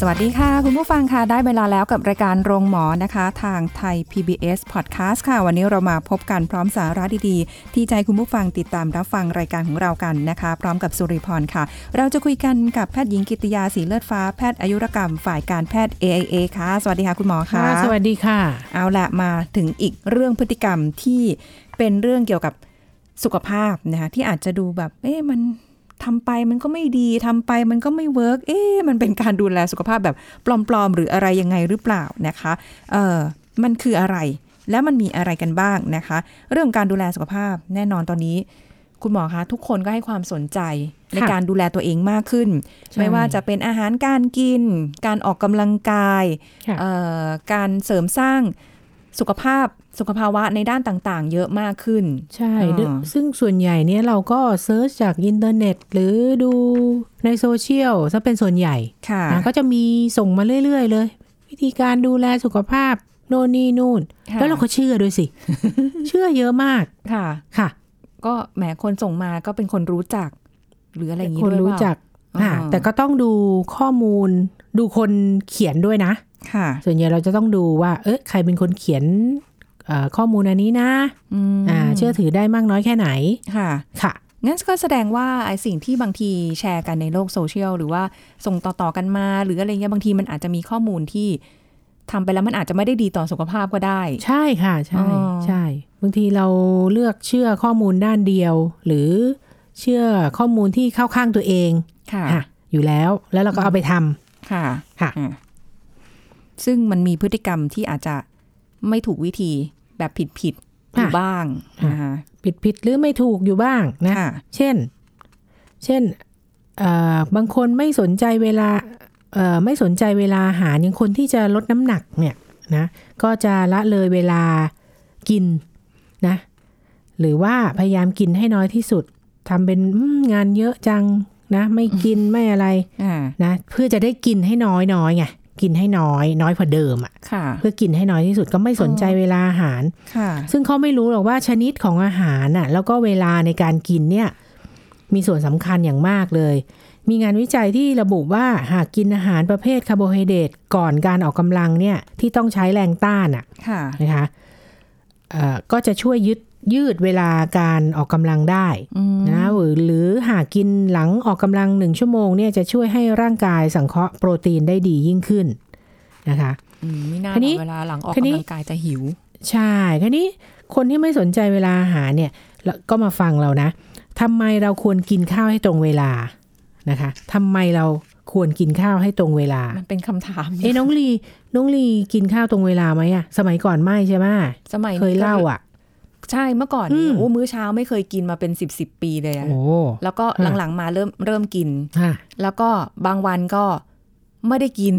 สวัสดีค่ะ คุณผู้ฟังค่ะ ได้เวลาแล้วกับรายการโรงหมอนะคะ ทางไทย PBS Podcast ค่ะ วันนี้เรามาพบกันพร้อมสาระดีๆ ที่ใจคุณผู้ฟังติดตามรับฟังรายการของเรากันนะคะ พร้อมกับสุริพรค่ะ เราจะคุยกันกับแพทย์หญิงกิตยาสีเลือดฟ้าแพทย์อายุรกรรมฝ่ายการแพทย์ AIA ค่ะ สวัสดีค่ะคุณหมอค่ะค่ะ สวัสดีค่ะ เอาละมาถึงอีกเรื่องพฤติกรรมที่เป็นเรื่องเกี่ยวกับสุขภาพนะคะที่อาจจะดูแบบเอ๊ะมัน ทำไปมันก็ไม่ดีทำไปมันก็ไม่ work เอ๊ะมันเป็นการดูแลสุขภาพแบบปลอมๆ หรืออะไรยังไงหรือเปล่านะคะเออมันคืออะไร แล้วมันมีอะไรกันบ้างนะคะ เรื่องการดูแลสุขภาพแน่นอนตอนนี้คุณหมอคะทุกคนก็ให้ความสนใจในค่ะการดูแลตัวเองมากขึ้นใช่ไม่ว่าจะเป็นอาหารการกิน การออกกำลังกายค่ะเอ่อการเสริมสร้าง สุขภาพสุขภาวะในด้านต่างๆ เยอะมากขึ้น ใช่อ่าซึ่งซึ่งส่วนใหญ่เนี่ยเราก็ search จากอินเทอร์เน็ต หรือดูในโซเชียลซะเป็นส่วนใหญ่ค่ะนะก็จะมีส่งมาเรื่อย ๆ เลย วิธีการดูแลสุขภาพ โน่นนี่นู่นค่ะแล้วเราก็เชื่อด้วยสิ เชื่อเยอะมากค่ะค่ะ ก็แหมคนส่งมาก็เป็นคนรู้จัก หรืออะไรอย่างนี้คนด้วยรู้เปล่าจักอ่าค่ะแต่ก็ต้องดูข้อมูลดูคนเขียนด้วยนะค่ะ ส่วนใหญ่เราจะต้องดูว่า เอ๊ะใครเป็นคนเขียนเอ่อข้อมูลอันนี้นะอืมอ่าเชื่อถือได้มากน้อยแค่ไหนค่ะค่ะงั้นก็แสดงว่าไอ้สิ่งที่บางทีแชร์กันในโลกโซเชียลหรือว่าส่งต่อๆกันมา หรืออะไรเงี้ยบางทีมันอาจจะมีข้อมูลที่ทำไปแล้วมันอาจจะไม่ได้ดีต่อสุขภาพก็ได้ ใช่ค่ะ ใช่อ๋อใช่ บางทีเราเลือกเชื่อข้อมูลด้านเดียว หรือเชื่อข้อมูลที่เข้าข้างตัวเองค่ะค่ะอยู่แล้วแล้วเราก็เอาไปทำค่ะค่ะอะ ซึ่งมันมีพฤติกรรมที่อาจจะไม่ถูกวิธีแบบผิดๆอยู่ค่ะบ้างค่ะนะคะผิดผิดหรือไม่ถูกอยู่บ้างนะค่ะเช่น เช่นเอ่อบางคนไม่สนใจเวลาเอ่อไม่สนใจเวลาอาหารอย่างคนที่จะลดน้ำหนักเนี่ยนะก็จะละเลยเวลากินนะหรือว่าพยายามกินให้น้อยที่สุดทำเป็นอืมงานเยอะจังนะ ไม่กินไม่อะไรอ่านะเพื่อจะได้กินให้น้อยน้อยไง กินให้น้อยน้อยกว่าเดิมอะค่ะเพื่อกินให้น้อยที่สุดก็ไม่สนใจเวลาอาหารค่ะซึ่งเขาไม่รู้หรอกว่าชนิดของอาหารน่ะ แล้วก็เวลาในการกินเนี่ย มีส่วนสำคัญอย่างมากเลย มีงานวิจัยที่ระบุว่าหากกินอาหารประเภทคาร์โบไฮเดรตก่อนการออกกำลังเนี่ยที่ต้องใช้แรงต้านอะค่ะนะคะเอ่อก็จะช่วยยึด ยืดเวลาการออกกำลังได้อืมนะหรือหรือหากกินหลังออกกำลังหนึ่งชั่วโมงเนี่ยจะช่วยให้ร่างกายสังเคราะห์โปรตีนได้ดียิ่งขึ้นนะคะอืมไม่น่าทีนี้เวลาหลังออกทีนี้กำลังกายจะหิว ใช่ทีนี้คนที่ไม่สนใจเวลาอาหารเนี่ยแล้วก็มาฟังเรานะทำไมเราควรกินข้าวให้ตรงเวลานะคะทำไมเราควรกินข้าวให้ตรงเวลา มันเป็นคำถาม เอ้น้องลี น้องลีกินข้าวตรงเวลาไหมอะสมัยก่อนไม่ใช่ไหมสมัยเคยเล่าอะ ใช่เมื่อก่อนอืนี่มโอ้มื้อเช้าไม่เคยกินมาเป็นสิบสิบปีเลยอะโอ้แล้วก็ฮะหลังๆมาเริ่มเริ่มกินฮะแล้วก็บางวันก็ไม่ได้กิน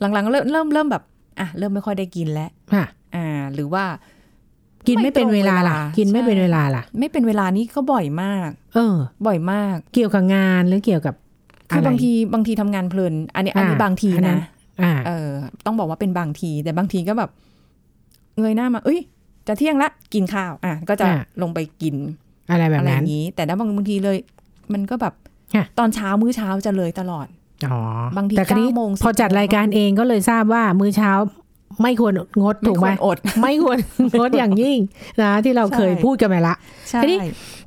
หลังๆเริ่มเริ่มเริ่มแบบอะเริ่มไม่ค่อยได้กินแล้วฮะอ่า หรือว่ากินไม่เป็นเวลาล่ะไม่ตรงเวลากินไม่ใช่เป็นเวลาล่ะ ไม่เป็นเวลานี้ก็บ่อยมาก เออ บ่อยมาก เกี่ยวกับงานหรือเกี่ยวกับคืออะไรบางทีบางทีทำงานเพลิน อันนี้อันนี้อ่าบางทีอันนั้นะนอ่าเออ ต้องบอกว่าเป็นบางที แต่บางทีก็แบบ เงยหน้ามา เอ้ย จะเที่ยงละกินข้าว อะ ก็จะอ่าลงไปกินอะไรแบบอะไรอนั้นย่างนี้ แต่ถ้าบางบางทีเลย มันก็แบบค่ะตอนเช้ามื้อเช้าจะเลยตลอดอ๋อบางทีแต่คราวนี้เก้าโมงพอจัด10รายการเองก็เลยทราบว่ามื้อเช้าไม่ควรงดไม่ถูกคไหมวรอด ไม่ควรงดอย่างยิ่งนะที่เราเคยใช่พูดกันไปละใช่ทีนี้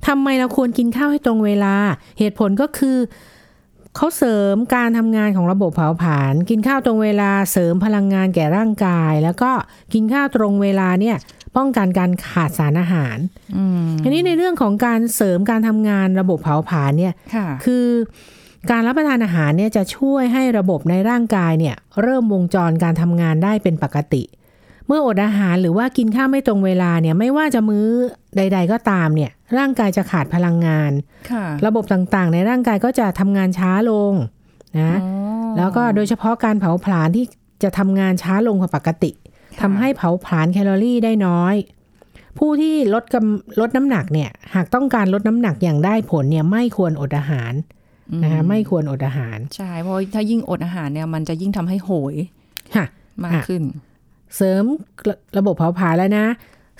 ทำไมเราควรกินข้าวให้ตรงเวลา เหตุผลก็คือเขาเสริมการทำงานของระบบเผาผลาญกินข้าวตรงเวลาเสริมพลังงานแก่ร่างกาย แล้วก็กินข้าวตรงเวลาเนี่ย ป้องกันการขาดสารอาหารอืมทีนี้ในเรื่องของการเสริมการทำงานระบบเผาผลาญเนี่ยค่ะคือการรับประทานอาหารเนี่ยจะช่วยให้ระบบในร่างกายเนี่ย เริ่มวงจรการทำงานได้เป็นปกติ เมื่ออดอาหารหรือว่ากินข้าวไม่ตรงเวลาเนี่ยไม่ว่าจะมื้อใด ๆ ก็ตามเนี่ย ร่างกายจะขาดพลังงานค่ะระบบต่างๆ ในร่างกายก็จะทำงานช้าลงนะอ๋อแล้วก็โดยเฉพาะการเผาผลาญที่จะทำงานช้าลงกว่าปกติค่ะ ทำให้เผาผลาญแคลอรี่ได้น้อย ผู้ที่ลดกำลดน้ำหนักเนี่ย หากต้องการลดน้ำหนักอย่างได้ผลเนี่ยไม่ควรอดอาหารนะคะไม่ควรอดอาหาร ใช่ เพราะถ้ายิ่งอดอาหารเนี่ยมันจะยิ่งทำให้โหยค่ะมากขึ้น เสริมระระบบเผาผลาญแล้วนะ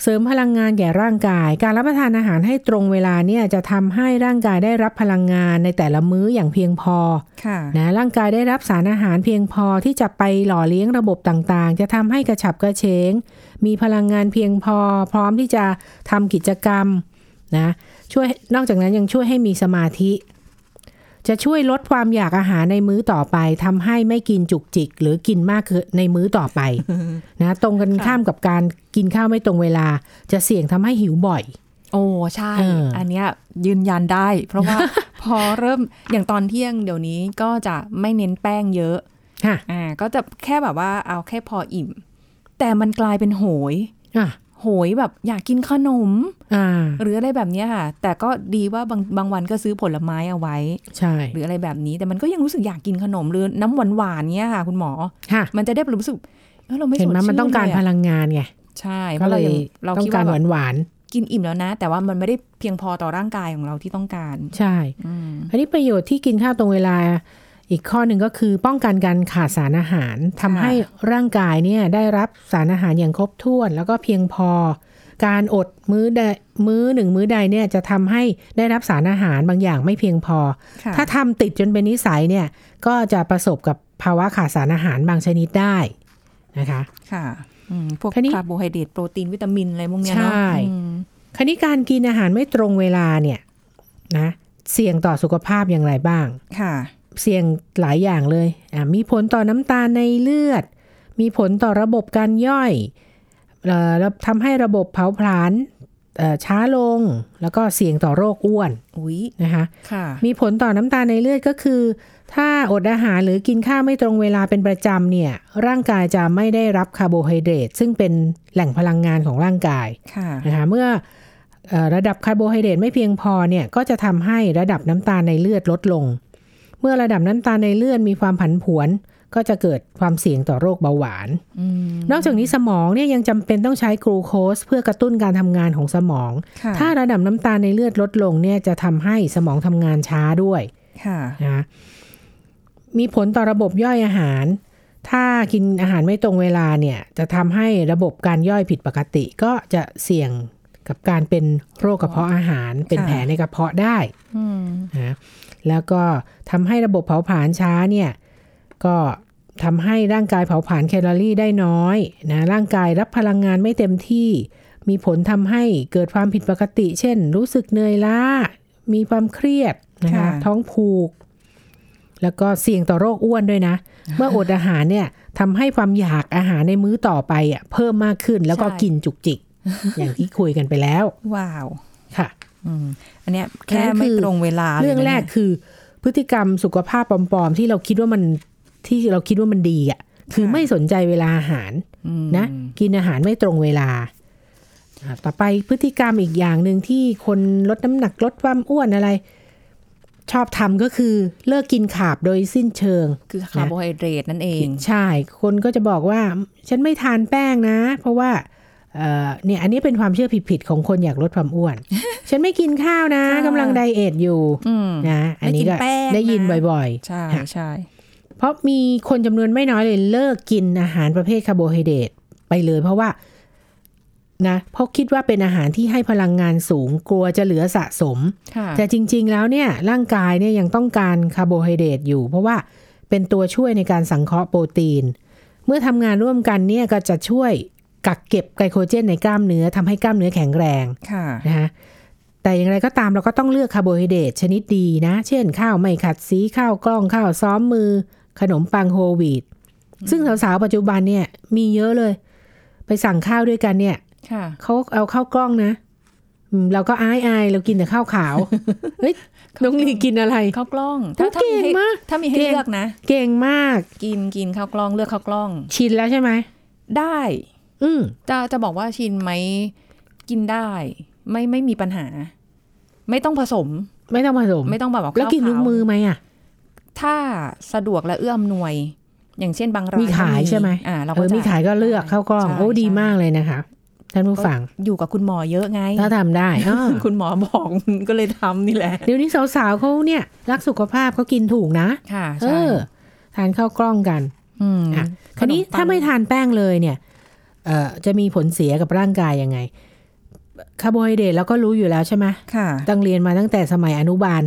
เสริมพลังงานแก่ร่างกาย การรับประทานอาหารให้ตรงเวลาเนี่ยจะทำให้ร่างกายได้รับพลังงานในแต่ละมื้ออย่างเพียงพอค่ะนะร่างกายได้รับสารอาหารเพียงพอที่จะไปหล่อเลี้ยงระบบต่างๆ จะทำให้กระฉับกระเฉง มีพลังงานเพียงพอ พร้อมที่จะทำกิจกรรมนะช่วยนอกจากนั้นยังช่วยให้มีสมาธิ จะช่วยลดความอยากอาหารในมื้อต่อไปทำให้ไม่กินจุกจิก หรือกินมากเกินในมื้อต่อไปนะตรงกันข้ามกับการกินข้าวไม่ตรงเวลา จะเสี่ยงทำให้หิวบ่อย โอ้ใช่เอออัอันเนี้ยยืนยันได้ เพราะว่าพอเริ่มอย่างตอนเที่ยงเดี๋ยวนี้ก็จะไม่เน้นแป้งเยอะค่ะอ่าก็จะแค่แบบว่าเอาแค่พออิ่ม แต่มันกลายเป็นโหยอะ โหยแบบอยากกินขนมอ่าหรืออะไรแบบเนี้ยค่ะ แต่ก็ดีว่าบางบางวันก็ซื้อผลไม้เอาไว้ ใช่ หรืออะไรแบบนี้แต่มันก็ยังรู้สึกอยากกินขนมหรือน้ำหวานหวานๆเนี้ยค่ะ คุณหมอค่ะมันจะได้รู้สึกเออเราไม่เห็นไหมสดชื่มันต้องการเลยะพลังงานไงใช่เพก็ราะเลเรายยังเราต้อคิดงการว่าหแบวานบหวานกินอิ่มแล้วนะ แต่ว่ามันไม่ได้เพียงพอต่อร่างกายของเราที่ต้องการๆใช่อืมอันนี้ประโยชน์ที่กินข้าวตรงเวลา อีกข้อหนึ่งก็คือป้องกันการขาดสารอาหารทำให้ร่างกายเนี่ยได้รับสารอาหารอย่างครบถ้วน แล้วก็เพียงพอ การอดมื้อใดมื้อหนึ่งมื้อใดเนี่ยจะทำให้ได้รับสารอาหารบางอย่างไม่เพียงพอค่ะถ้าทำติดจนเป็นนิสัยเนี่ยก็จะประสบกับภาวะขาดสารอาหารบางชนิดได้นะคะค่ะอืมพวกคราวนี้คาร์โบไฮเดรตโปรตีนวิตามินอะไรพวกเนี้ยเนาะใช่อืมคราวนี้การกินอาหารไม่ตรงเวลาเนี่ยนะเสี่ยงต่อสุขภาพอย่างไรบ้างค่ะ เสี่ยงหลายอย่างเลยอะมีผลต่อน้ำตาลในเลือด มีผลต่อระบบการย่อยเอ่อแล้วทำให้ระบบเผาผลาญเอ่อช้าลงแล้วก็เสี่ยงต่อโรคอ้วนอุ๊ยนะคะค่ะมีผลต่อน้ำตาลในเลือดก็คือ ถ้าอดอาหารหรือกินข้าวไม่ตรงเวลาเป็นประจำเนี่ย ร่างกายจะไม่ได้รับคาร์โบไฮเดรตซึ่งเป็นแหล่งพลังงานของร่างกายค่ะนะคะเมื่อเอ่อระดับคาร์โบไฮเดรตไม่เพียงพอเนี่ยก็จะทำให้ระดับน้ำตาลในเลือดลดลงเมื่อระดับน้ำตาลในเลือดมีความผันผวน ก็จะเกิดความเสี่ยงต่อโรคเบาหวานอืมนอกจากนี้สมองเนี่ยยังจำเป็นต้องใช้กลูโคสเพื่อกระตุ้นการทำงานของสมองค่ะถ้าระดับน้ำตาลในเลือดลดลงเนี่ยจะทำให้สมองทำงานช้าด้วยค่ะนะมีผลต่อระบบย่อยอาหาร ถ้ากินอาหารไม่ตรงเวลาเนี่ยจะทำให้ระบบการย่อยผิดปกติ ก็จะเสี่ยงกับการเป็นโรคกระเพาะอาหาร เป็นค่ะแผลในกระเพาะได้อืมนะ แล้วก็ทำให้ระบบเผาผลาญช้าเนี่ยก็ทำให้ร่างกายเผาผลาญแคลอรี่ได้น้อยนะร่างกายรับพลังงานไม่เต็มที่ มีผลทำให้เกิดความผิดปกติ เช่น รู้สึกเหนื่อยล้า มีความเครียดนะคะท้องผูก แล้วก็เสี่ยงต่อโรคอ้วนด้วยนะ เมื่ออดอาหารเนี่ยทำให้ความอยากอาหารในมื้อต่อไปอะเพิ่มมากขึ้นแล้วก็กินจุกจิก อย่างที่คุยกันไปแล้ว ว้าวค่ะ อืมอันเนี้ยอันนั้แค่นไม่คือตรงเวลาเรื่องลยนะแรกนี่ยคือ พฤติกรรมสุขภาพปลอมๆ ที่เราคิดว่ามันที่เราคิดว่ามันดีอะ คือไม่สนใจเวลาอาหารอืมนะ กินอาหารไม่ตรงเวลาอะต่อไปพฤติกรรมอีกอย่างหนึ่งที่คนลดน้ำหนักลดความอ้วนอะไร ชอบทำก็คือเลิกกิน carb โดยสิ้นเชิง คือคาร์โบไฮเดรตนั่นเอง ใช่ คนก็จะบอกว่า ฉันไม่ทานแป้งนะ เพราะว่า เอ่อเนี่ยอันนี้เป็นความเชื่อผิดๆของคนอยากลดความอ้วน ฉันไม่กินข้าวนะค่ะกำลัง diet อยู่อืมนะอันนี้ก็ไม่กินแป้งได้ยินนะบ่อยใช่ค่ะใช่ๆเพราะมีคนจำนวนไม่น้อยเลยเลิกกินอาหารประเภทคาร์โบไฮเดรตไปเลยเพราะว่านะเพราะคิดว่าเป็นอาหารที่ให้พลังงานสูงกลัวจะเหลือสะสมค่ะแต่จริง ๆ แล้วเนี่ยร่างกายเนี่ยยังต้องการคาร์โบไฮเดรตอยู่ เพราะว่าเป็นตัวช่วยในการสังเคราะห์โปรตีน เมื่อทำงานร่วมกันเนี่ยก็จะช่วย กักเก็บไกลโคเจนในกล้ามเนื้อทำให้กล้ามเนื้อแข็งแรงค่ะนะคะแต่อย่างไรก็ตามเราก็ต้องเลือกคาร์โบไฮเดรตชนิดดีนะ เช่น ข้าวไม่ขัดสีข้าวกล้องข้าวซ้อมมือ ขนมปังโฮลวีตซึ่งสาวๆปัจจุบันเนี่ย มีเยอะเลย ไปสั่งข้าวด้วยกันเนี่ยค่ะเขาเอาข้าวกล้องนะอืมเราก็อายอายๆเรากินแต่ข้าวขาว เฮ้ยน้องลีกินอะไรข้าวกล้องโอ้ถ้าถ้ามีเก่งให้มากถ้ามีให้เก่งเลือกนะ เก่งมาก กินกินข้าวกล้องเลือกข้าวกล้อง ชินแล้วใช่ไหม ได้ อืมจะจะบอกว่าชินไหมกินได้ ไม่ไม่มีปัญหา ไม่ต้องผสม ไม่ต้องผสม ไม่ต้องแบบว่าแล้วกินทุกข้าวมือไหมอะ ถ้าสะดวกและเอื้ออำนวย อย่างเช่นบางร้านมีขายก็ใช่ไหมอ่าเราเอก็อจะมีขายก็เลือกเข้ากล้องใช่โอ้ดีใช่มากเลยนะคะท่านผู้ฟังอยู่กับคุณหมอเยอะไง ถ้าทำได้อ้อคุณหมอบอกก็เลยทำนี่แหละ เดี๋ยวนี้สาวๆเขาเนี่ย รักสุขภาพเขากินถูกนะค่ะเอใช่อทานข้าวกล้องกัน อืมอะคราวนี้ขปังถ้าไม่ทานแป้งเลยเนี่ยเอ่อ จะมีผลเสียกับร่างกายยังไงคาร์โบไฮเดรตเราก็รู้อยู่แล้วใช่ไหมค่ะตั้งเรียนมาตั้งแต่สมัยอนุบาล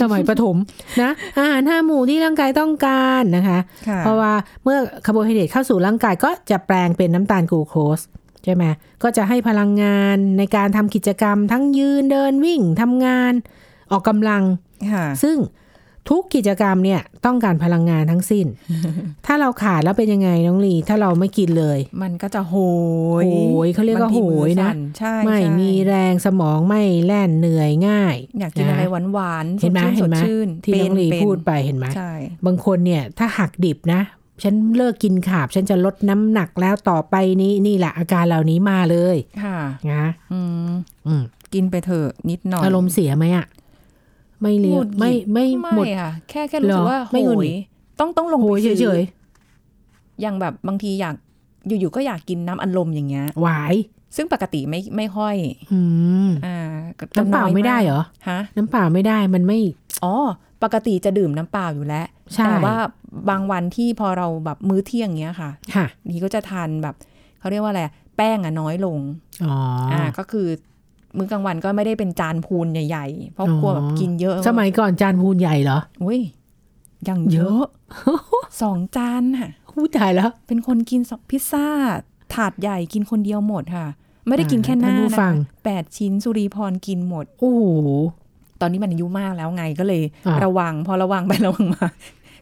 สมัยประถมนะอาหารห้าหมู่ที่ร่างกายต้องการนะคะค่ะเพราะว่าเมื่อคาร์โบไฮเดรตเข้าสู่ร่างกายก็จะแปลงเป็นน้ำตาลกลูโคสใช่ไหมก็จะให้พลังงานในการทำกิจกรรมทั้งยืนเดินวิ่งทำงานออกกำลังค่ะซึ่ง ทุกกิจกรรมเนี่ยต้องการพลังงานทั้งสิ้น ถ้าเราขาดแล้วเป็นยังไงน้องลี ถ้าเราไม่กินเลย มันก็จะโหยโหยเขาเรียกว่าบงทีโหยนะมือสั่ใช่ไม่ใช่มีแรงสมองไม่แล่นเหนื่อยง่าย อยากกินอะไรหวานหวานๆเห็นไหมสเห็ดนไหมชื่นที่น้องลีเป็นพูดไปเห็นไหมใช่บางคนเนี่ยถ้าหักดิบนะ ฉันเลิกกินขาบ ฉันจะลดน้ำหนักแล้วต่อไปนี้นี่แหละอาการเหล่านี้มาเลย ค่ะนะอืมอืมกินไปเถอะนิดหน่อยอารมณ์เสียไหมอะ ไม่เลี้ยหงงุดหงิดไม่ไม่หมดไม่ค่ะแค่แค่รู้สึกว่าเหรอไม่โหหงุดหงิยดต้องต้องลงโหไปยซื้อเฉยอย่างแบบบางทีอยากอยู่ๆก็อยากกินน้ำอัดลมอย่างเงี้ยๆหวายซึ่งปกติไม่ไม่ค่อยอืมอ่าจะน้ำเปล่าอยไม่ได้กเหรอฮะน้ำเปล่าไม่ได้มันไม่อ๋อปกติจะดื่มน้ำเปล่าอยู่แล้วใช่แต่ว่าบางวันที่พอเราแบบมื้อเที่ยงเงี้ยค่ะค่ะ นี่ก็จะทานแบบเขาเรียกว่าอะไรแป้งอะน้อยลงอ๋อออ่าก็คือ มื้อกลางวันก็ไม่ได้เป็นจานพูนใหญ่ๆ เพราะกลัวแบบกินเยอะ สมัยก่อนจานพูนใหญ่เหรออุ้ยอย่างเยอะสองจานค่ะอู้ตายแล้ว เป็นคนกินสองพิซซ่า ถาดใหญ่กินคนเดียวหมดค่ะ ไม่ได้กินแค่หน้าท่านผู้นะฟังแปดชิ้นสุรีพรกินหมด โอ้โหตอนนี้มันอายุมากแล้วไงก็เลยอ่าระวังพอระวังไประวังมา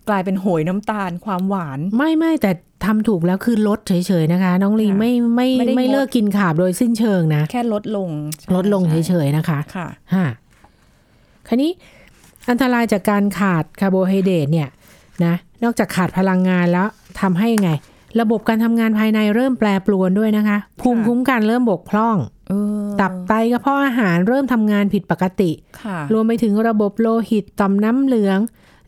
กลายเป็นโหยน้ำตาลความหวาน ไม่ไม่แต่ ทำถูกแล้วคือลดเฉยๆนะคะ น้องลีค่ะไม่ไม่ไม่ได้ไม่งดเลิกกินขาบโดยสิ้นเชิงนะ แค่ลดลงใช่ลดลงใช่เฉยๆนะคะ ค่ะฮะคราวนี้อันตรายจากการขาดคาร์โบไฮเดรตเนี่ยนะ นอกจากขาดพลังงานแล้วทำให้ไง ระบบการทำงานภายในเริ่มแปรปรวนด้วยนะคะ ภูมิคุ้มกันเริ่มบกพร่องเออตับไตกระเพาะอาหารเริ่มทำงานผิดปกติค่ะรวมไปถึงระบบโลหิตต่อมน้ำเหลือง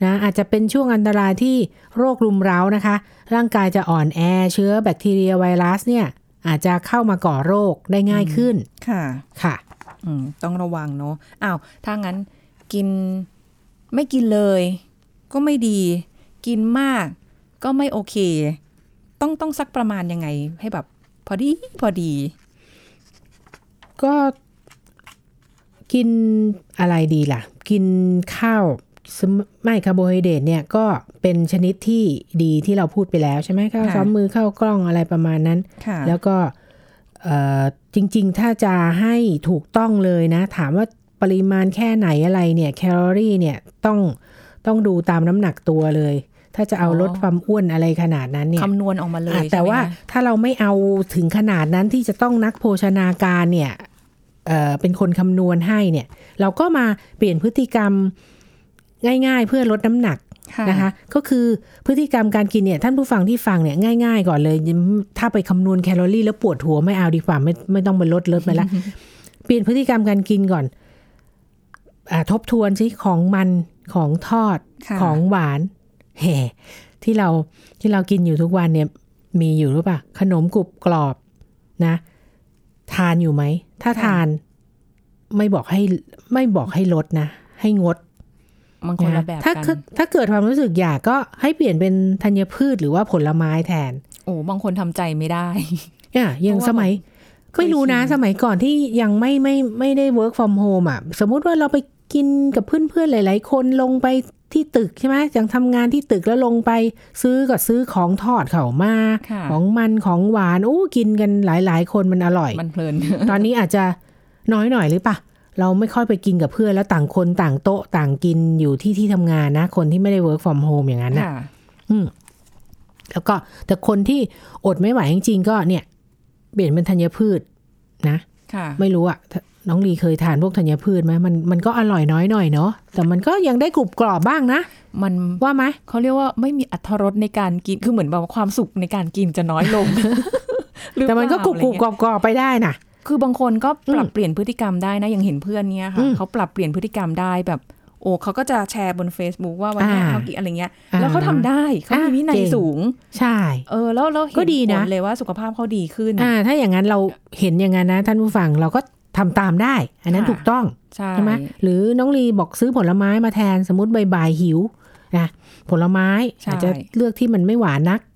นะอาจจะเป็นช่วงอันตรายที่โรครุมเร้านะคะ ร่างกายจะอ่อนแอเชื้อแบคทีเรียไวรัสเนี่ยอาจจะเข้ามาก่อโรคได้ง่ายขึ้นค่ะค่ะอืมต้องระวังเนาะอ้าวถ้างั้นกินไม่กินเลย ก็ไม่ดี กินมากก็ไม่โอเค ต้องต้องสักประมาณยังไง ให้แบบ พอดีพอดี ก็กินอะไรดีล่ะ กินข้าวสม ไม่คาร์โบไฮเดรตเนี่ยก็เป็นชนิดที่ดีที่เราพูดไปแล้วใช่ไหมข้าวค่ะซ้อมมือข้าวกล้องอะไรประมาณนั้นค่ะแล้วก็เอ่อจริง ๆ ถ้าจะให้ถูกต้องเลยนะ ถามว่าปริมาณแค่ไหนอะไรเนี่ยแคลอรี่เนี่ยต้องต้องดูตามน้ำหนักตัวเลย ถ้าจะเอาลดความอ้วนอะไรขนาดนั้นเนี่ยคำนวณออกมาเลยอะใช่ไหมแต่ว่าคะถ้าเราไม่เอาถึงขนาดนั้นที่จะต้องนักโภชนาการเนี่ยเอ่อเป็นคนคำนวณให้เนี่ย เราก็มาเปลี่ยนพฤติกรรม ง่าย ๆ เพื่อลดน้ำหนักค่ะนะคะก็คือพฤติกรรมการกินเนี่ยท่านผู้ฟังที่ฟังเนี่ยง่าย ๆ ก่อนเลย ถ้าไปคำนวณแคลอรี่แล้วปวดหัวไม่เอาดีกว่าไม่ไม่ต้องไปลดลดไปละเปลี่ยนพฤติกรรมการกินก่อนอาทบทวนสิของมันของทอดค่ะของหวานแห่ที่เราที่เรากินอยู่ทุกวันเนี่ย มีอยู่หรือเปล่าขนมกรุบกรอบนะ ทานอยู่ไหม ถ้าทานไม่บอกให้ไม่บอกให้ลดนะ ให้งด มันคนละนะแบบถ้ากัคือนถ้าเกิดความรู้สึกอยากก็ให้เปลี่ยนเป็นธัญพืชหรือว่าผลไม้แทน โอ้บางคนทำใจไม่ได้อะอย่างเพราะว่าสมัยเคยไม่รู้นะชินสมัยก่อนที่ยังไม่ไม่ไม่ได้ work from home อะ สมมุติว่าเราไปกินกับเพื่อนๆหลาย ๆ คนลงไปที่ตึกใช่ไหมยังทำงานที่ตึกแล้วลงไปซื้อก็ซื้อของทอดเขามาค่ะของมันของหวานอู้กินกันหลาย ๆ คนมันอร่อย มันเพลิน ตอนนี้อาจจะน้อยหน่อยหรือปะ เราไม่ค่อยไปกินกับเพื่อนแล้วต่างคนต่างโต๊ะต่างกินอยู่ที่ที่ทำงานนะ คนที่ไม่ได้ work from home อย่างนั้นนะค่ะแล้วก็แต่คนที่อดไม่ไหวจริงๆก็เนี่ย เปลี่ยนเป็นธัญพืชนะค่ะไม่รู้อะถ้าน้องลีเคยทานพวกธัญพืชไหมมันมันก็อร่อยน้อยหน่อยเนาะแต่มันก็ยังได้กรุบกรอบบ้างนะ มันว่าไหมเขาเรียกว่าไม่มีอัตรรสในการกินคือเหมือนแบบว่าความสุขในการกินจะน้อยลงหรือแต่มันก็เปกล่ารุบกรุบอะไรกรเงี้ยอบกรอบไปได้น่ะ คือบางคนก็ปรับอืมเปลี่ยนพฤติกรรมได้นะยังเห็นเพื่อนเนี้ยอืค่ะมเขาปรับเปลี่ยนพฤติกรรมได้แบบโอ้เขาก็จะแชร์บน Facebook ว่าวันนี้อ่าเขากินอะไรเงี้ยอ่าแล้วเขาทำได้เขามีอ่าวินัยเก่งสูง ใช่ เออ แล้วแล้วเห็นก็ดีนะผลเลยว่าสุขภาพเขาดีขึ้น อ่า ถ้าอย่างนั้นเราเห็นอย่างนั้นนะ ท่านผู้ฟังเราก็ทำตามได้ อันนั้นค่ะถูกต้องใช่ใช่ไหมหรือน้องลีบอกซื้อผลไม้มาแทนสมมติบ่ายๆหิวนะผลไม้อาจจะเลือกที่มันไม่หวานนักค่ะ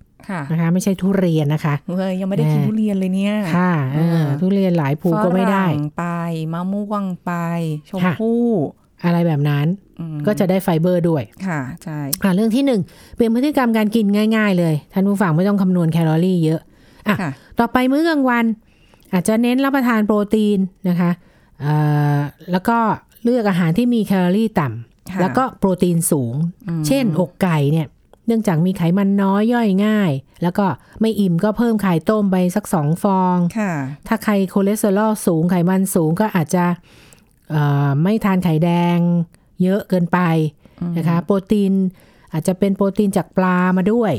นะคะไม่ใช่ทุเรียนนะคะเฮ้ยยังไม่ได้กินแน่ทุเรียนเลยเนี่ยค่ะเอออ่าทุเรียนหลายภูก็ไม่ได้ฝรั่งไปมะม่วงไป ชมค่ะพู่อะไรแบบนั้นอืมก็จะได้ไฟเบอร์ด้วย ค่ะใช่อ่าเรื่องที่หนึ่งเปลี่ยนพฤติกรรมการกินง่าย ๆ เลย ท่านผู้ฟังไม่ต้องคำนวณแคลอรี่เยอะอะค่ะต่อไปมื้อกลางวัน อาจจะเน้นรับประทานโปรตีนนะคะเอ่อแล้วก็เลือกอาหารที่มีแคลอรี่ต่ำค่ะแล้วก็โปรตีนสูงอืมเช่นอกไก่เนี่ย เนื่องจากมีไขมันน้อยย่อยง่าย แล้วก็ไม่อิ่มก็เพิ่มไข่ต้มไปสักสองฟองค่ะถ้าใครคอเลสเตอรอลสูงไขมันสูงก็อาจจะเอ่อไม่ทานไข่แดง เยอะเกินไปนะคะ โปรตีนอาจจะเป็นโปรตีนจากปลามาด้วย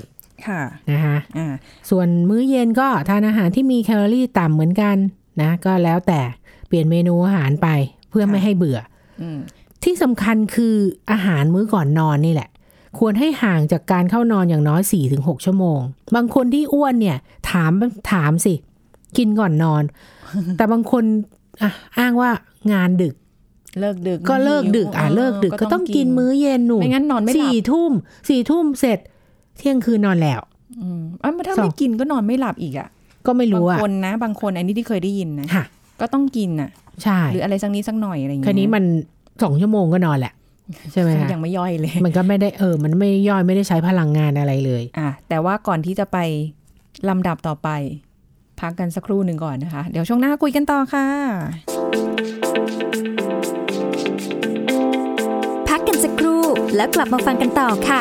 ค่ะนะคะอ่าส่วนมื้อเย็นก็ทานอาหารที่มีแคลอรี่ต่ำเหมือนกันนะ ก็แล้วแต่เปลี่ยนเมนูอาหารไปเพื่อไม่ให้เบื่ออืมที่สำคัญคืออาหารมื้อก่อนนอนนี่แหละ ควรให้ห่างจากการเข้านอนอย่างน้อย 4-6 ชั่วโมง บางคนที่อ้วนเนี่ย ถามถามสิ กินก่อนนอน แต่บางคนอะอ้างว่างานดึก เลิกดึก ก็เลิกดึก อะออเลิกดึกก็ต้องกินมื้อเย็นหนูไม่งั้นนอนไม่หลับสี่ทุ่มสี่ทุ่มเสร็จ เที่ยงคืนนอนแล้วอืมอะถ้าสองไม่กินก็นอนไม่หลับอีกอะก็ไม่บางรู้อะคนนะ บางคนอันนี้ที่เคยได้ยินนะค่ะก็ต้องกินอะ ใช่ หรืออะไรสักนิดสักหน่อยอะไรอย่างคัเงี้นยนี้มันสองชั่วโมงก็นอนแหละ ใช่ไหมคะยังไม่ย่อยเลย มันก็ไม่ได้เออ มันไม่ย่อยไม่ได้ใช้พลังงานอะไรเลย อะแต่ว่าก่อนที่จะไปลำดับต่อไป พักกันสักครู่หนึ่งก่อนนะคะ เดี๋ยวช่วงหน้าคุยกันต่อค่ะ พักกันสักครู่แล้วกลับมาฟังกันต่อค่ะ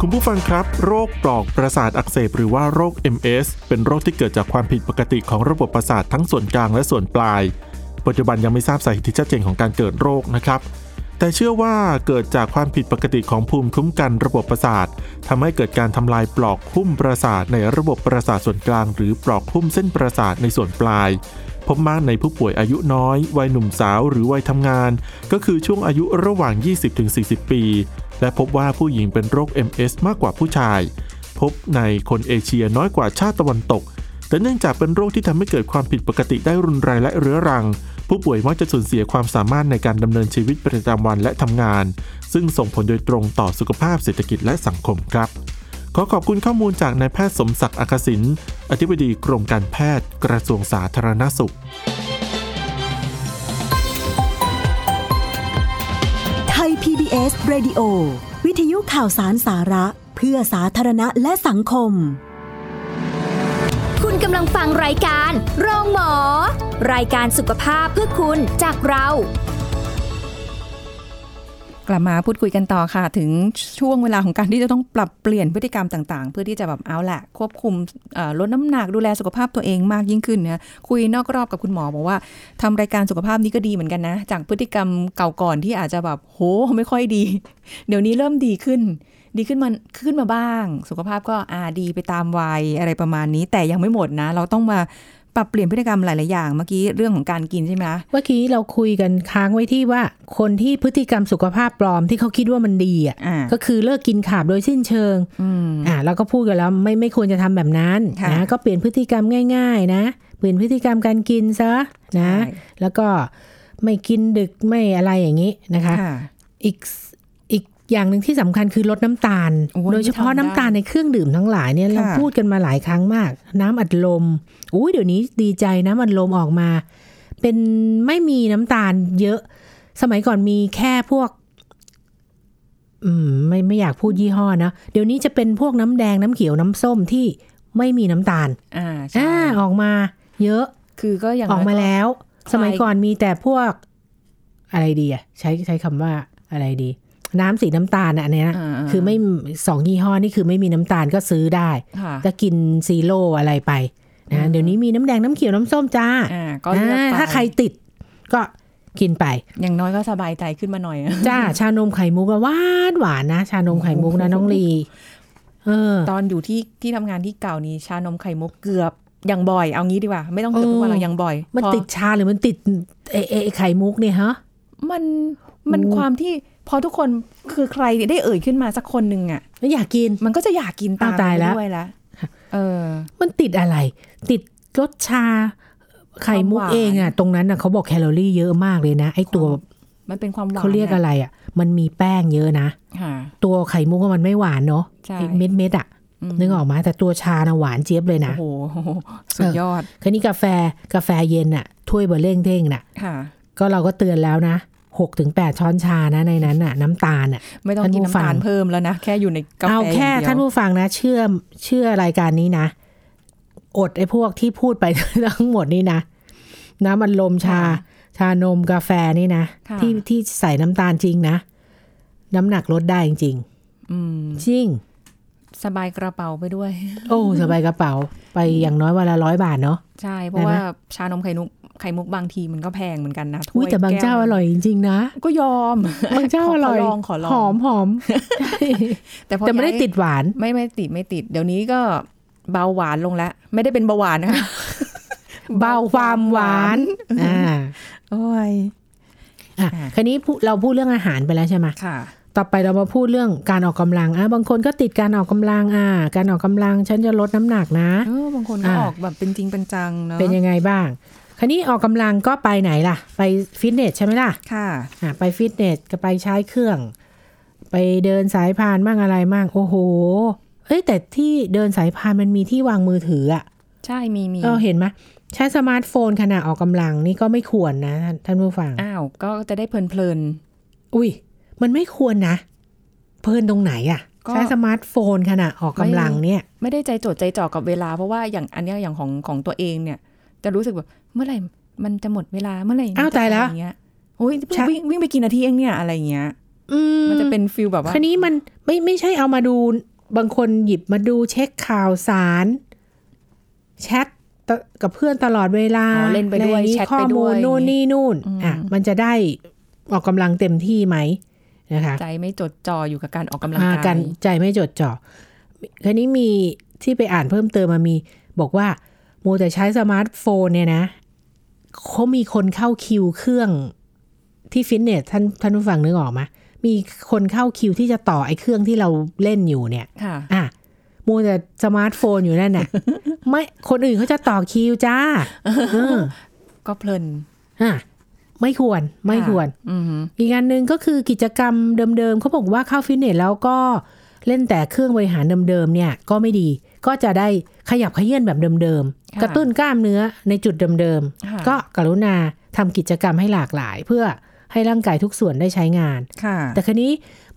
คุณผู้ฟังครับ โรคปลอกประสาทอักเสบหรือว่าโรค MS เป็นโรคที่เกิดจากความผิดปกติของระบบประสาททั้งส่วนกลางและส่วนปลาย ปัจจุบันยังไม่ทราบสาเหตุที่ชัดเจนของการเกิดโรคนะครับ แต่เชื่อว่าเกิดจากความผิดปกติของภูมิคุ้มกันระบบประสาททำให้เกิดการทำลายปลอกหุ้มประสาทในระบบประสาทส่วนกลาง หรือปลอกหุ้มเส้นประสาทในส่วนปลายพบมากในผู้ป่วยอายุน้อย วัยหนุ่มสาวหรือวัยทำงาน ก็คือช่วงอายุระหว่าง 20-40 ปี และพบว่าผู้หญิงเป็นโรค MS มากกว่าผู้ชาย พบในคนเอเชียน้อยกว่าชาติตะวันตก แต่เนื่องจากเป็นโรคที่ทำให้เกิดความผิดปกติได้รุนแรงและเรื้อรัง ผู้ป่วยมักจะสูญเสียความสามารถในการดำเนินชีวิตประจำวันและทำงาน ซึ่งส่งผลโดยตรงต่อสุขภาพเศรษฐกิจและสังคมครับขอขอบคุณข้อมูลจากนายแพทย์สมศักดิ์อากสินอธิบดีกรมการแพทย์กระทรวงสาธารณสุข PBS Radio วิทยุข่าวสารสาระ เพื่อสาธารณะและสังคม คุณกำลังฟังรายการโรงหมอ รายการสุขภาพเพื่อคุณจากเรา กลับมาพูดคุยกันต่อค่ะ ถึงช่วงเวลาของการที่จะต้องปรับเปลี่ยนพฤติกรรมต่างๆ เพื่อที่จะแบบเอาแหละควบคุมลดน้ำหนักดูแลสุขภาพตัวเองมากยิ่งขึ้นนะคุยนอกรอบกับคุณหมอบอกว่าทำรายการสุขภาพนี้ก็ดีเหมือนกันนะ จากพฤติกรรมเก่าก่อนที่อาจจะแบบโหไม่ค่อยดี เดี๋ยวนี้เริ่มดีขึ้น ดีขึ้นมาขึ้นมาบ้าง สุขภาพก็อาดีไปตามวัยอะไรประมาณนี้ แต่ยังไม่หมดนะ เราต้องมา ปรับเปลี่ยนพฤติกรรมหลาย ๆ อย่างเมื่อกี้เรื่องของการกินใช่ไหมคะเมื่อกี้เราคุยกันค้างไว้ที่ว่า คนที่พฤติกรรมสุขภาพปลอมที่เขาคิดว่ามันดีอะอ่าก็คือเลิกกินขาบโดยสิ้นเชิงอืมอ่าเราก็พูดกันแล้วไม่ไม่ควรจะทำแบบนั้นค่ะนะก็เปลี่ยนพฤติกรรมง่าย ๆ นะ เปลี่ยนพฤติกรรมการกินซะนะใช่แล้วก็ไม่กินดึกไม่อะไรอย่างนี้นะคะค่ะอีก อีกอย่างหนึ่งที่สำคัญคือลดน้ำตาลโอ้ยโดยเฉพาะทำได้น้ำตาลในเครื่องดื่มทั้งหลายเนี่ยเราค่ะพูดกันมาหลายครั้งมาก น้ำอัดลมอุ้ยเดี๋ยวนี้ดีใจน้ำอัดลมออกมา เป็นไม่มีน้ำตาลเยอะ สมัยก่อนมีแค่พวก อืม ไม่ไม่อยากพูดยี่ห้อนะเดี๋ยวนี้จะเป็นพวกน้ำแดงน้ำเขียวน้ำส้มที่ไม่มีน้ำตาล อ่าใช่อ่าออกมา เยอะ คือก็อย่างออกมาน้ยแล้วคลายสมัยก่อนมีแต่พวกอะไรดีอะใช้ใช้คำว่าอะไรดี น้ำสีน้ำตาลอะอันเนี้ยอ่าๆคือไม่สองยี่ห้อนี่คือไม่มีน้ำตาลก็ซื้อได้ค่ะก็กินซีโร่อะไรไปนะเดี๋ยวนี้มีน้ำแดงน้ำเขียวน้ำส้มจ้าอ่าก็เลือกอ่าไปถ้าใครติดก็กินไป อย่างน้อยก็สบายใจขึ้นมาหน่อยอะจ้าชานมไข่มุกอะหวานหวานนะ ชานมไข่มุกนะน้องลีเออตอนอยู่ที่ที่ทำงานที่เก่านี้ชานมไข่มุกเกือบอย่างบ่อยเอางี้ดีกว่า ไม่ต้องเกือบทุกวันเออเรายังบ่อย มันพอติดชาหรือมันติดเอเอไอ้ไข่มุกเนี่ยฮะมันมันอืมความที่ พอทุกคนคือใครได้เอ่ยขึ้นมาสักคนหนึ่งอะแล้วอยากกินมันก็จะอยากกินตามอ้าวตายแล้วไปด้วยละเออ มันติดอะไร ติดรสชา ไข่มุกความหวานเองอะตรงนั้นอะเขาบอกแคลอรี่เยอะมากเลยนะไอ้ตัวมันเป็นความหวานเขาเรียกอะไรอะมันมีแป้งเยอะนะค่ะตัวไข่มุกอะมันไม่หวานเนาะใช่ไอ้เม็ดเม็ดๆอะอืมนึกออกมาแต่ตัวชานะหวานเจี๊ยบเลยนะโอ้โหสุดยอดคันนี้กาแฟกาแฟเย็นอะถ้วยเบอร์เร่งเท่งน่ะค่ะก็เราก็เตือนแล้วนะ หกถึงแปดช้อนชานะในนั้นน่ะ น้ำตาลน่ะไม่ต้องท่านกินผู้น้ำฟัตางลเพิ่มแล้วนะ แค่อยู่ในกาแฟเอาแค่อย่งเดียวท่านผู้ฟังนะ เชื่อเชื่อรายการนี้นะ อดไอ้พวกที่พูดไปทั้งหมดนี่นะ น้ำมันลมชา ชานมกาแฟนี่นะค่ะที่ที่ใส่น้ำตาลจริงนะ น้ำหนักลดได้จริงอืมๆจริง สบายกระเป๋าไปด้วย โอ้ สบายกระเป๋า ไปอย่างน้อยวันละร้อยบาทเนาะใช่ เพราะได้ไหมว่าชานมไข่มุก ไข่มุกบางทีมันก็แพงเหมือนกันนะถ้วยอุ้ยแต่บางเจ้าก้วอร่อยจริงๆนะ ก็ยอม บางเจ้าอร่อยขอลองขอลองหอมหอมแต่พอแต่ไม่ได้ย้ายติดหวานไม่ไม่ติดไม่ติด เดี๋ยวนี้ก็เบาหวานลงแล้ว ไม่ได้เป็นเบาหวานนะคะเบาความหวานอ่าโอ้ยอะค่ะคันนี้พูดเราพูดเรื่องอาหารไปแล้วใช่ไหมค่ะต่อไปเรามาพูดเรื่องการออกกำลังอะบางคนก็ติดการออกกำลังอะการออกกำลังฉันจะลดน้ำหนักนะเออบางคนก็อ่าออกแบบเป็นจริงเป็นจังเนาะเป็นยังไงบ้าง คันนี้ออกกำลังก็ไปไหนล่ะ ไปฟิตเนสใช่ไหมล่ะ ค่ะอะไปฟิตเนสก็ไปใช้เครื่อง ไปเดินสายพานมั่งอะไรมั่งโอ้โห เอ้ยแต่ที่เดินสายพานมันมีที่วางมือถืออะใช่มีมีเออเห็นไหมใช้สมาร์ทโฟนขณะออกกำลังนี่ก็ไม่ควรนะท่านท่านผู้ฟัง อ้าวก็จะได้เพลินอุ้ยมันไม่ควรนะ เพลินตรงไหนอะก็ใช้สมาร์ทโฟนขณะออกกำลังเนี่ยๆไม่ได้ใจจดใจจ่อกับเวลาเพราะว่าอย่างอันเนี้ยอย่างของของตัวเองเนี่ย จะรู้สึกแบบ เมื่อไหร่มันจะหมดเวลาเมื่อไหร่มันอ้าวจะตายแล้วอะไรเงี้ยโอ้ยใช่วิ่งวิ่งไปกินนาทีเองเนี่ยอะไรเงี้ยอืมันจะเป็นฟิลแบบว่าคันนี้มันไม่ไม่ใช่เอามาดูบางคนหยิบมาดูเช็คข่าวสารแชทตะกับเพื่อนตลอดเวลาอ๋อเล่นไปด้วยอะรอย่างงี้แชทข้ไปอด้มูวลยนู่นนี่นู่นอืมอะมันจะได้ออกกำลังเต็มที่ไหมนะคะใจไม่จดจ่ออยู่กับการออกกำลังอ่ากายกันใจไม่จดจ่อคันนี้มีที่ไปอ่านเพิ่มเติมมามี บอกว่ามัวแต่ใช้สมาร์ทโฟนเนี่ยนะ เขามีคนเข้าคิวเครื่องที่ฟิตเนสท่านท่านผู้ฟังนึกออกไหมมีคนเข้าคิวที่จะต่อไอ้เครื่องที่เราเล่นอยู่เนี่ยค่ะอะมัวแต่สมาร์ทโฟนอยู่นั่นน่ะไม่คนอื่นเขาจะต่อคิวจ้าเออก็เพลินอะไม่ควรไม่ควรอือหืออีกอันหนึ่งก็คือกิจกรรมเดิมๆเขาบอกว่าเข้าฟิตเนสแล้วก็เล่นแต่เครื่องบริหารเดิมๆเนี่ย ก็ไม่ดีก็จะได้ขยับเขยื้อนแบบเดิมๆ กระตุ้นกล้ามเนื้อในจุดเดิมค่ะๆก็กรุณาทำกิจกรรมให้หลากหลาย เพื่อให้ร่างกายทุกส่วนได้ใช้งานค่ะแต่คราวนี้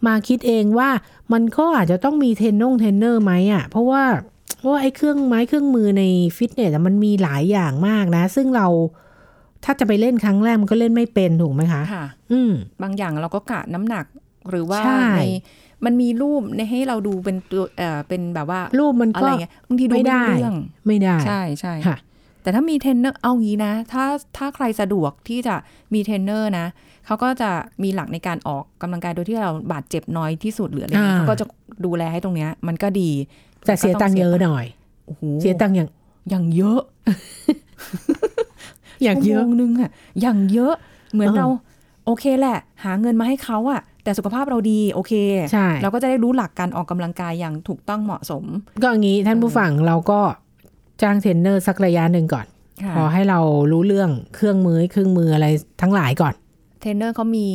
มาคิดเองว่ามันก็อาจจะต้องมีเทรนนงเทรนเนอร์ไหมอะ เพราะว่าเพราะว่าไอ้เครื่องไม้เครื่องมือในฟิตเนสอะมันมีหลายอย่างมากนะ ซึ่งเราถ้าจะไปเล่นครั้งแรกมันก็เล่นไม่เป็นถูกไหมคะ ค่ะ อืม บางอย่างเราก็กะน้ำหนักหรือว่าใช่ใน มันมีรูปในให้เราดูเป็นตัวเอ่อเป็นแบบว่ารูปมันอะก็ไรเงี้ยบางทีดูไม่ไม่ได้ได้เรื่องไม่ได้ใช่ใช่ค่ะ แต่ถ้ามีเทรนเนอร์เอางี้นะ ถ้าถ้าใครสะดวกที่จะมีเทรนเนอร์นะเขาก็จะมีหลักในการออกกำลังกายโดยที่เราบาดเจ็บน้อยที่สุดหรืออะไรเงี้ยอ่าเขาก็จะดูแลให้ตรงเนี้ย มันก็ดี แต่เสียตังค์เยอะหน่อยโอ้โหเสียตังค์อย่างอย่างเยอะ อย่างเยอะชั่วโมงนึงอะอย่างเยอะเหมือนเออเรา โอเคแหละ หาเงินมาให้เขาอะ แต่สุขภาพเราดีโอเคใช่เราก็จะได้รู้หลักการออกกำลังกายอย่างถูกต้องเหมาะสม ก็อย่างนี้ท่านผู้ฟังเราก็จ้างเทรนเนอร์สักระยะหนึ่งก่อนค่ะพอให้เรารู้เรื่องเครื่องมือเครื่องมืออะไรทั้งหลายก่อนเทรนเนอร์เขามี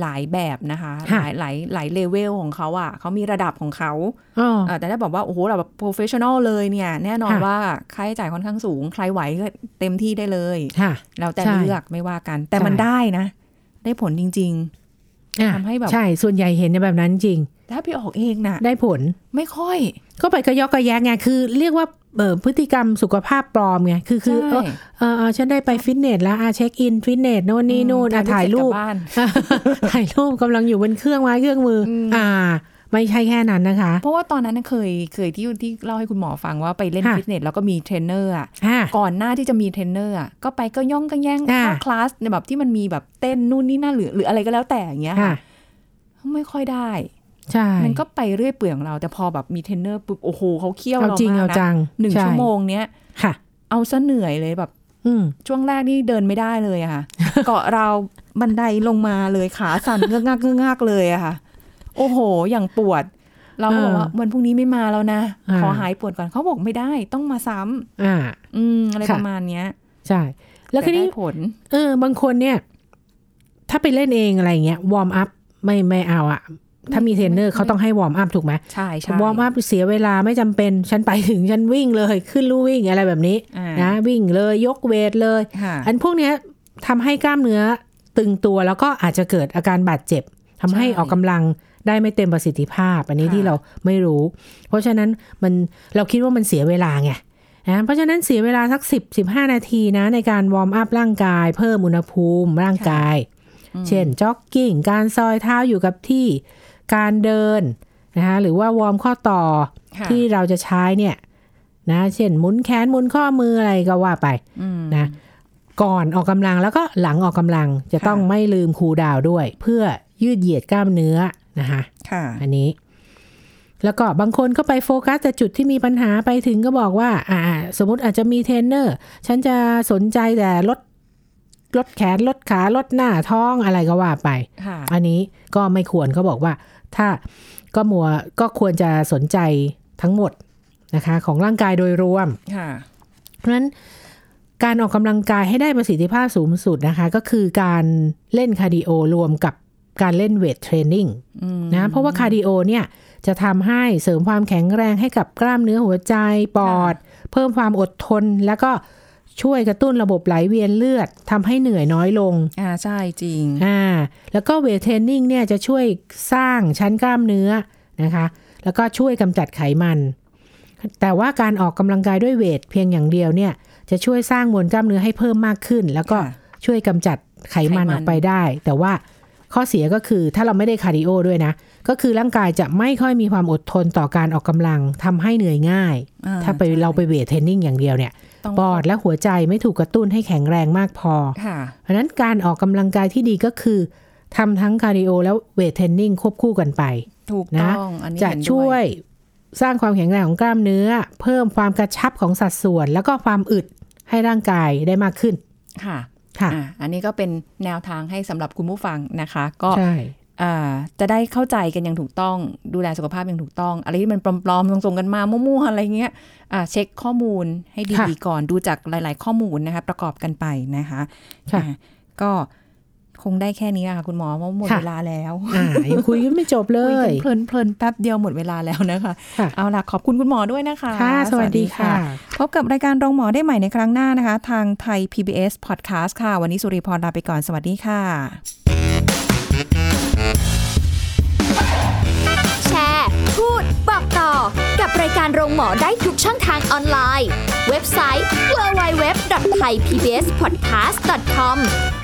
หลายแบบนะคะหค่ะลายหลายหลายเลเวลของเขาอะเขามีระดับของเขาอ๋อเอ่อแต่ถ้าบอกว่า โอ้โหเราแบบ professional เลยเนี่ย แน่นอนค่ะว่าค่าใช้จ่ายค่อนข้างสูง ใครไหวก็เต็มที่ได้เลยค่ะแล้วแต่ใช่เลือกไม่ว่ากัน แต่ใช่มันได้นะ ได้ผลจริงอะ ทำให้แบบใช่ส่วนใหญ่เห็นในแบบนั้นจริงๆถ้าพี่ออกเองน่ะได้ผลไม่ค่อย ก็ไปกระยอกกระแยกไงคือ เรียกว่าเออพฤติกรรมสุขภาพปลอมไงคือคือใช่เออเออเออฉันได้ไปฟิตเนสแล้วอะเช็คอินฟิตเนสโน่นนี่นู่นอะถ่ายรูปเสจกลับบ้านถ่ายรูปกำลังอยู่บนเครื่องไม้เครื่องมืออมอ่า ไม่ใช่แค่นั้นนะคะ เพราะว่าตอนนั้นน่ะเคยเคยที่ที่เล่าให้คุณหมอฟังว่าไปเล่นค่ะฟิตเนสแล้วก็มีเทรนเนอร์อะค่ะก่อนหน้าที่จะมีเทรนเนอร์อะก็ไปก็ย่องก็แย่งอ่าเข้าคลาสในแบบที่มันมีแบบเต้นนู่นนี่นั่นหรือหรืออะไรก็แล้วแต่อย่างเงี้ยค่ะค่ะไม่ค่อยได้ใช่มันก็ไปเรื่อยเปื่อยของเรา แต่พอแบบมีเทรนเนอร์ปุ๊บโอ้โหเขาเคี่ยวเอาเราจริงมากเอานะจังหนึ่งใชั่วโมงเนี้ยค่ะ เอาซะเหนื่อยเลยแบบอืมช่วงแรกนี่เดินไม่ได้เลยอะค่ะ เกาะราวบันไดลงมาเลยขาสั่นเงือกงักเงือกงักเลยอะค่ะ โอ้โห อย่างปวด เราก็บอกว่าวันพรุ่งนี้ไม่มาแล้วนะอ่าขอหายปวดก่อนเขาบอกไม่ได้ต้องมาซ้ำอ่า อืมอะไรค่ะประมาณเนี้ย ใช่ แล้วทีนี้ต่ได้ผล เออ บางคนเนี่ย ถ้าไปเล่นเองอะไรเงี้ย warm up ไม่ไม่เอาอะถ้ามีเทรนเนอร์เขาต้องให้ warm up ถูกไหมใช่ใช่ warm up เสียเวลาไม่จำเป็น ฉันไปถึงฉันวิ่งเลยขึ้นลู่วิ่งอะไรแบบนี้อ่านะวิ่งเลยยก weight เลยค่ะอันพวกเนี้ยทำให้กล้ามเนื้อตึงตัวแล้วก็อาจจะเกิดอาการบาดเจ็บทำให้ใช่ออกกำลัง ได้ไม่เต็มประสิทธิภาพ อันนี้ค่ะที่เราไม่รู้ เพราะฉะนั้นมันเราคิดว่ามันเสียเวลาไงนะเพราะฉะนั้นเสียเวลาสัก 10 15 นาทีนะในการ warm up ร่างกาย เพิ่มอุณหภูมิร่างกาย เช่นจ็อกกิ้ง การซอยเท้าอยู่กับที่การเดินนะคะหรือว่า warm ข้อต่อค่ะที่เราจะใช้เนี่ยนะเช่นหมุนแขนหมุนข้อมืออะไรก็ว่าไปอืมนะก่อนออกกำลังแล้วก็หลังออกกำลังจะค่ะต้องไม่ลืม cool down ด้วย เพื่อยืดเหยียดกล้ามเนื้อ นะคะค่ะ อันนี้ แล้วก็บางคนก็ไปโฟกัสแต่จุดที่มีปัญหาไปถึงก็บอกว่า อ่า สมมติอาจจะมีเทรนเนอร์ ฉันจะสนใจแต่ลดลดแขนลดขาลดหน้าท้องอะไรก็ว่าไปค่ะอันนี้ก็ไม่ควรเขาบอกว่า ถ้าก็มัวก็ควรจะสนใจทั้งหมดนะคะ ของร่างกายโดยรวมค่ะเพราะฉะนั้นการออกกำลังกายให้ได้ประสิทธิภาพสูงสุดนะคะ ก็คือการเล่น cardio รวมกับ การเล่น weight training อืมนะเพราะว่า cardio เนี่ยจะทำให้เสริมความแข็งแรงให้กับกล้ามเนื้อหัวใจปอด เพิ่มความอดทนแล้วก็ช่วยกระตุ้นระบบไหลเวียนเลือดทำให้เหนื่อยน้อยลง อ่าใช่จริง อ่า แล้วก็ weight training เนี่ยจะช่วยสร้างชั้นกล้ามเนื้อนะคะ แล้วก็ช่วยกำจัดไขมัน แต่ว่าการออกกำลังกายด้วย weight เพียงอย่างเดียวเนี่ย จะช่วยสร้างมวลกล้ามเนื้อให้เพิ่มมากขึ้น แล้วก็ค่ะช่วยกำจัดไขมันไขมันออกไปได้ แต่ว่า ข้อเสียก็คือถ้าเราไม่ได้ cardio ด้วยนะ ก็คือร่างกายจะไม่ค่อยมีความอดทนต่อการออกกำลังทำให้เหนื่อยง่ายอ่ถ้าไปใช่เราไป weight training อย่างเดียวเนี่ยต้องปอดและหัวใจไม่ถูกกระตุ้นให้แข็งแรงมากพอค่ะเพราะฉะนั้นการออกกำลังกายที่ดีก็คือทำทั้ง cardio แล้ว weight training ควบคู่กันไป ถูกนะต้องอันนี้จะเห็นด้ช่วยสร้างความแข็งแรงของกล้ามเนื้อ เพิ่มความกระชับของสัดส่วน แล้วก็ความอึดให้ร่างกายได้มากขึ้น ค่ะค่ะ อ่าอันนี้ก็เป็นแนวทางให้สำหรับคุณผู้ฟังนะคะ ก็ใช่อ่าจะได้เข้าใจกันอย่างถูกต้องดูแลสุขภาพอย่างถูกต้อง อะไรที่มันปลอมๆส่งๆกันมามั่วๆอะไรเงี้ยอ่าเช็คข้อมูลให้ดีๆก่อนดูจากหลาย ๆ ข้อมูลนะคะ ประกอบกันไปนะคะค่ะอ่าก็ คงได้แค่นี้อะค่ะคุณหมอเพราะหมดค่ะเวลาแล้วอ่ายังคุยกันไม่จบเลคุยยกันเพลินๆแป๊บเดียวหมดเวลาแล้วนะคะค่ะเอาล่ะขอบคุณคุณหมอด้วยนะคะค่ะสวัสดีค่ะ พบกับรายการโรงหมอได้ใหม่ในครั้งหน้านะคะ ทางไทย PBS Podcast ค่ะ วันนี้สุริพรลาไปก่อนสวัสดีค่ะ แชร์ พูด บอกต่อกับรายการโรงหมอได้ทุกช่องทางออนไลน์ เว็บไซต์ www.thaipbspodcast.com